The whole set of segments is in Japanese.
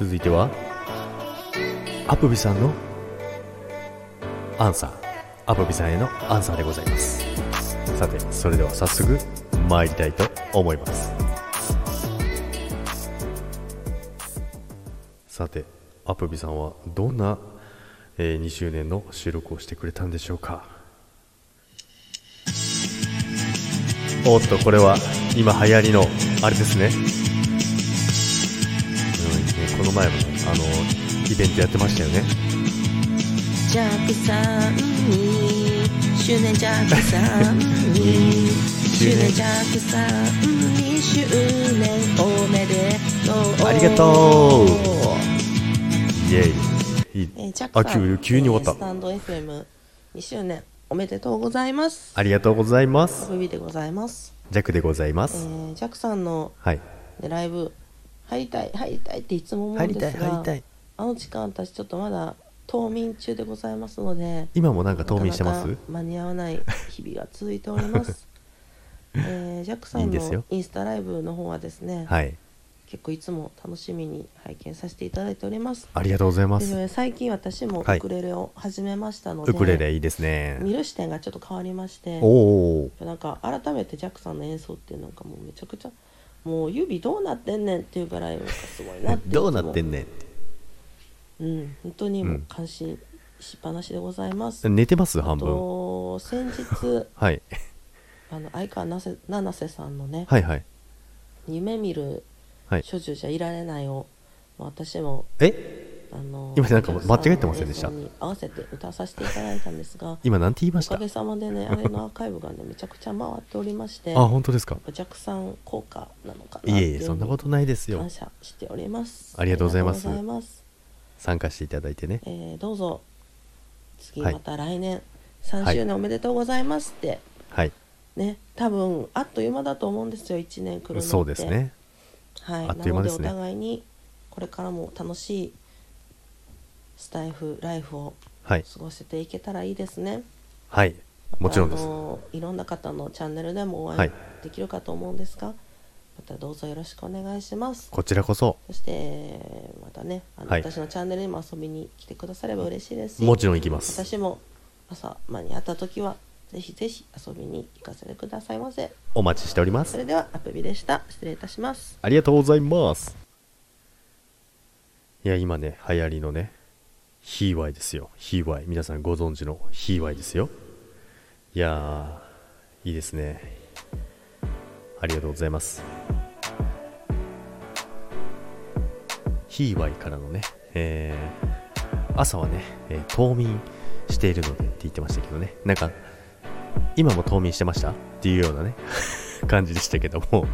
続いてはアプビさんのアンサー。アプビさんへのアンサーでございます。さてそれでは早速参りたいと思います。さてアプビさんはどんな、えー2周年の収録をしてくれたんでしょうか。おっとこれは今流行りのあれですね。の前もねあのイベントやってましたよね。ジャックさんに周年ジャックさんに周年ジャックさんに周年おめでとう。ありがとう。イエイ。えージャックさんあ急急に終わった。えースタンド FM2 周年おめでとうございます。ありがとうございまアすブビでございます、ジャックでございまえすージャックさんの、はい。ね、ライブ入りたい入りたいっていつも思う入りたい入りたい。あの時間私ちょっとまだ冬眠中でございますので今もなんか冬眠してます？なかなか間に合わない日々が続いております、えージャックさんいいんですよ。のインスタライブの方はですね、はい。結構いつも楽しみに拝見させていただいております。ありがとうございまです。ね最近私もはい。ウクレレを始めましたので、ウクレレいいですね。見る視点がちょっと変わりましておおなんか改めてジャックさんの演奏ってなんかもうめちゃくちゃもう指どうなってんねんっていうぐらいすごいなってどうなってんねねんって。うん本当にもううん。感心しっぱなしでございます、寝てます？あ半分。と先日 はい。あの相川なせ七瀬さんのねはいはい「夢見るはい。処女じゃいられないを」私もえ？あの今なんかお客さ間違えてませんでした？合わせて歌わさせていただいたんですが今なんて言いました？おかげさまでね あれのアーカイブがねめちゃくちゃ回っておりましてあ本当ですか？やっぱ弱酸効果なのかないえいえそんなことないですよ。感謝しております。ありがとうございます。参加していただいてね。えーどうぞ。次はい。また来年。3周年おめでとうございますって、はい。ね多分あっという間だと思うんですよ1年来るのって。そうですね。はい。あっという間ですね。お互いにこれからも楽しいスタイフライフをはい。過ごせていけたらいいですね。はい。もちろんであすのいろんな方のチャンネルでもお会いはい。できるかと思うんですが、またどうぞよろしくお願いします。こちらこそ。そしてまたねあの、はい。私のチャンネルにも遊びに来てくだされば嬉しいですしもちろん行きます。私も朝間に合った時はぜひぜひ遊びに行かせてくださいませ。お待ちしております。それではアプビでした。失礼いたします。ありがとうございます。いや今ね流行りのねヒーワイですよ。ヒーワイ皆さんご存知のヒーワイですよ。いやーいいですね。ありがとうございます。ヒーワイからのね、えー朝はね、えー冬眠しているのでって言ってましたけどね。なんか今も冬眠してました？っていうようなね 感じでしたけども。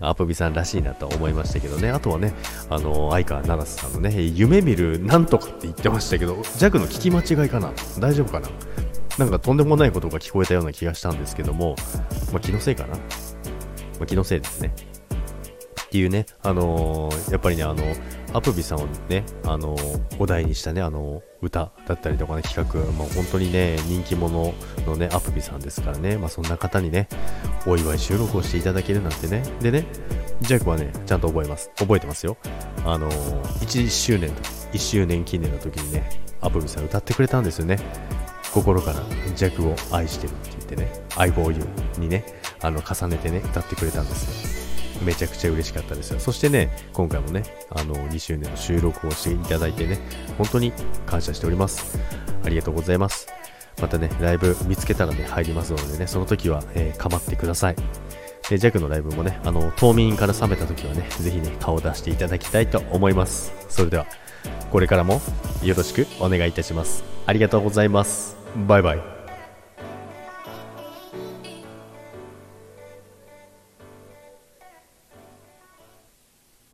アプビさんらしいなと思いましたけどね。あとはね、あの、相川七瀬さんのね、夢見るなんとかって言ってましたけど、ジャグの聞き間違いかな？大丈夫かな？なんかとんでもないことが聞こえたような気がしたんですけども、まあ、気のせいかな？まあ、気のせいですね。っていうね、あのーやっぱりね、あの、アプビさんをね、あのーお題にしたね、あの歌だったりとかね、企画、まあ、本当にね、人気者のね、アプビさんですからね、まあ、そんな方にね、お祝い収録をしていただけるなんてね。でね、ジャックはね、ちゃんと覚えます。覚えてますよ。あのー、1周年、1周年記念の時にね、アプビさん歌ってくれたんですよね。心からジャックを愛してるって言ってね、I for you にね、あの、重ねてね、歌ってくれたんですよ。めちゃくちゃ嬉しかったですよ。そしてね、今回もね、あの、2周年の収録をしていただいてね、本当に感謝しております。ありがとうございます。またね、ライブ見つけたらね、入りますのでね、その時は、えー、かまってください。で、ジャックのライブもね、あの、冬眠から覚めた時はね、ぜひね、顔を出していただきたいと思います。それでは、これからもよろしくお願いいたします。ありがとうございます。バイバイ。